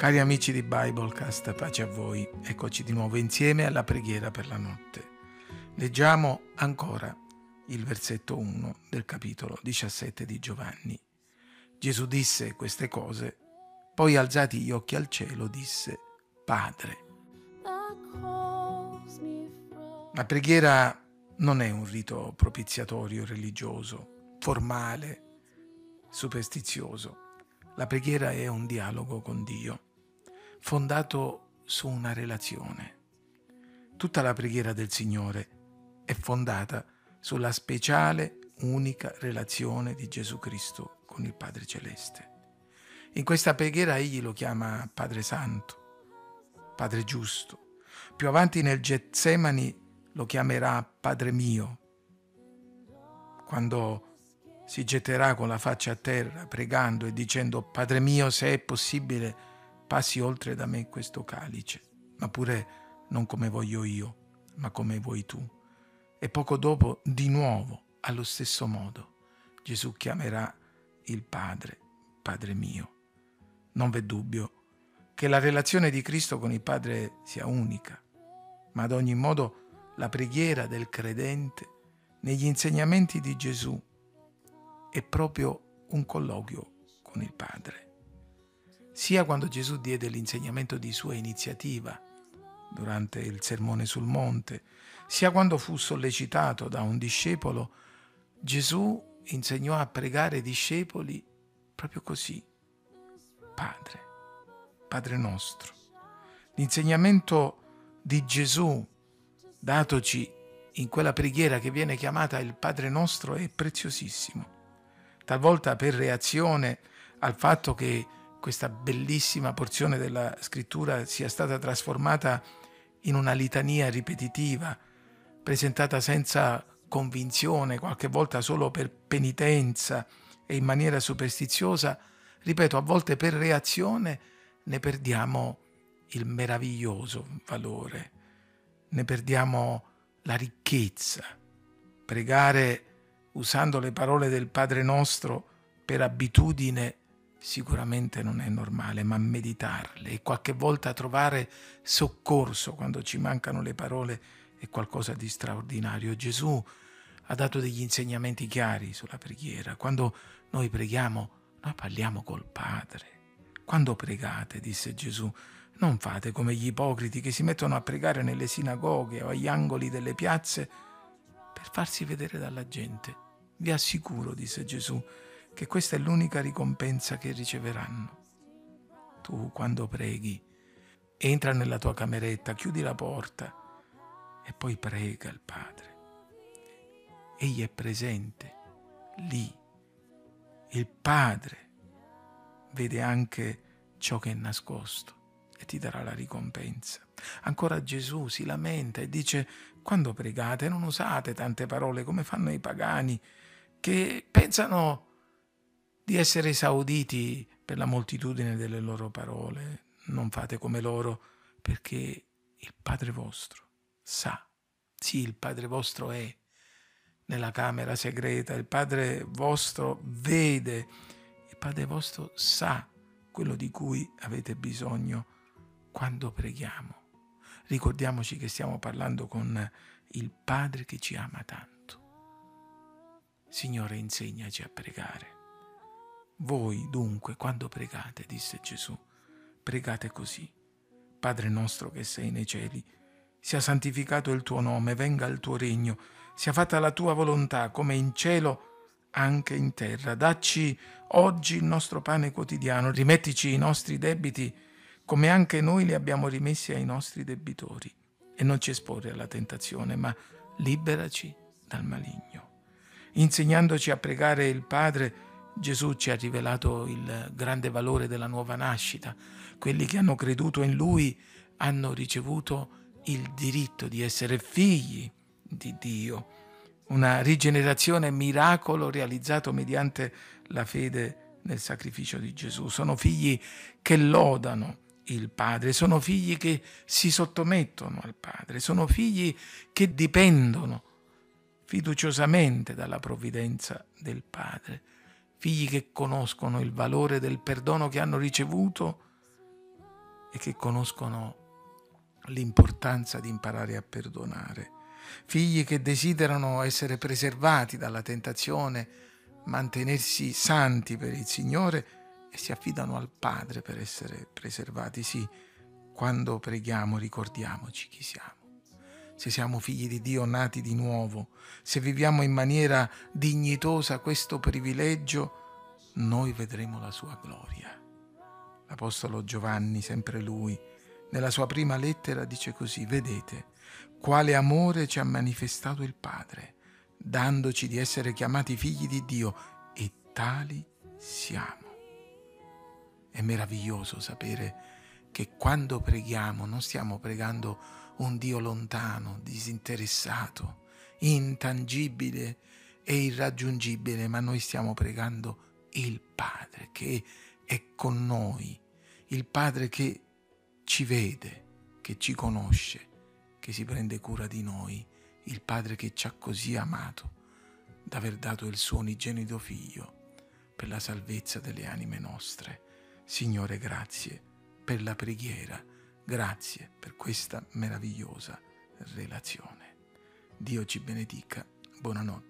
Cari amici di Biblecast, pace a voi. Eccoci di nuovo insieme alla preghiera per la notte. Leggiamo ancora il versetto 1 del capitolo 17 di Giovanni. Gesù disse queste cose, poi alzati gli occhi al cielo disse, Padre. La preghiera non è un rito propiziatorio religioso, formale, superstizioso. La preghiera è un dialogo con Dio fondato su una relazione. Tutta la preghiera del Signore è fondata sulla speciale, unica relazione di Gesù Cristo con il Padre Celeste. In questa preghiera egli lo chiama Padre Santo, Padre Giusto. Più avanti nel Getsemani lo chiamerà Padre mio. Quando si getterà con la faccia a terra pregando e dicendo Padre mio se è possibile passi oltre da me questo calice, ma pure non come voglio io, ma come vuoi tu. E poco dopo, di nuovo, allo stesso modo, Gesù chiamerà il Padre, Padre mio. Non v'è dubbio che la relazione di Cristo con il Padre sia unica, ma ad ogni modo la preghiera del credente negli insegnamenti di Gesù è proprio un colloquio con il Padre sia quando Gesù diede l'insegnamento di sua iniziativa durante il sermone sul monte, sia quando fu sollecitato da un discepolo, Gesù insegnò a pregare i discepoli proprio così, Padre, Padre nostro. L'insegnamento di Gesù datoci in quella preghiera che viene chiamata il Padre nostro è preziosissimo. Talvolta per reazione al fatto che questa bellissima porzione della scrittura sia stata trasformata in una litania ripetitiva, presentata senza convinzione, qualche volta solo per penitenza e in maniera superstiziosa, ripeto, a volte per reazione ne perdiamo il meraviglioso valore, ne perdiamo la ricchezza. Pregare usando le parole del Padre nostro per abitudine sicuramente non è normale, ma meditarle e qualche volta trovare soccorso quando ci mancano le parole è qualcosa di straordinario. Gesù ha dato degli insegnamenti chiari sulla preghiera. Quando noi preghiamo, noi parliamo col Padre. Quando pregate, disse Gesù, non fate come gli ipocriti che si mettono a pregare nelle sinagoghe o agli angoli delle piazze per farsi vedere dalla gente. Vi assicuro, disse Gesù, che questa è l'unica ricompensa che riceveranno. Tu, quando preghi, entra nella tua cameretta, chiudi la porta e poi prega il Padre. Egli è presente lì. Il Padre vede anche ciò che è nascosto e ti darà la ricompensa. Ancora Gesù si lamenta e dice, quando pregate non usate tante parole come fanno i pagani che pensano di essere esauditi per la moltitudine delle loro parole. Non fate come loro, perché il Padre vostro sa. Sì, il Padre vostro è nella camera segreta, il Padre vostro vede, il Padre vostro sa quello di cui avete bisogno quando preghiamo. Ricordiamoci che stiamo parlando con il Padre che ci ama tanto. Signore, insegnaci a pregare. Voi dunque, quando pregate, disse Gesù, pregate così. Padre nostro che sei nei cieli, sia santificato il tuo nome, venga il tuo regno, sia fatta la tua volontà, come in cielo, anche in terra. Dacci oggi il nostro pane quotidiano, rimettici i nostri debiti, come anche noi li abbiamo rimessi ai nostri debitori. E non ci esporre alla tentazione, ma liberaci dal maligno. Insegnandoci a pregare il Padre, Gesù ci ha rivelato il grande valore della nuova nascita. Quelli che hanno creduto in Lui hanno ricevuto il diritto di essere figli di Dio. Una rigenerazione miracolo realizzato mediante la fede nel sacrificio di Gesù. Sono figli che lodano il Padre, sono figli che si sottomettono al Padre, sono figli che dipendono fiduciosamente dalla provvidenza del Padre figli che conoscono il valore del perdono che hanno ricevuto e che conoscono l'importanza di imparare a perdonare. Figli che desiderano essere preservati dalla tentazione, mantenersi santi per il Signore e si affidano al Padre per essere preservati. Sì, quando preghiamo ricordiamoci chi siamo. Se siamo figli di Dio nati di nuovo, se viviamo in maniera dignitosa questo privilegio, noi vedremo la sua gloria. L'Apostolo Giovanni, sempre lui, nella sua prima lettera dice così, vedete quale amore ci ha manifestato il Padre, dandoci di essere chiamati figli di Dio e tali siamo. È meraviglioso sapere che quando preghiamo non stiamo pregando un Dio lontano, disinteressato, intangibile e irraggiungibile, ma noi stiamo pregando il Padre che è con noi, il Padre che ci vede, che ci conosce, che si prende cura di noi, il Padre che ci ha così amato da aver dato il suo unigenito figlio per la salvezza delle anime nostre. Signore, grazie per la preghiera, grazie per questa meravigliosa relazione. Dio ci benedica, buonanotte.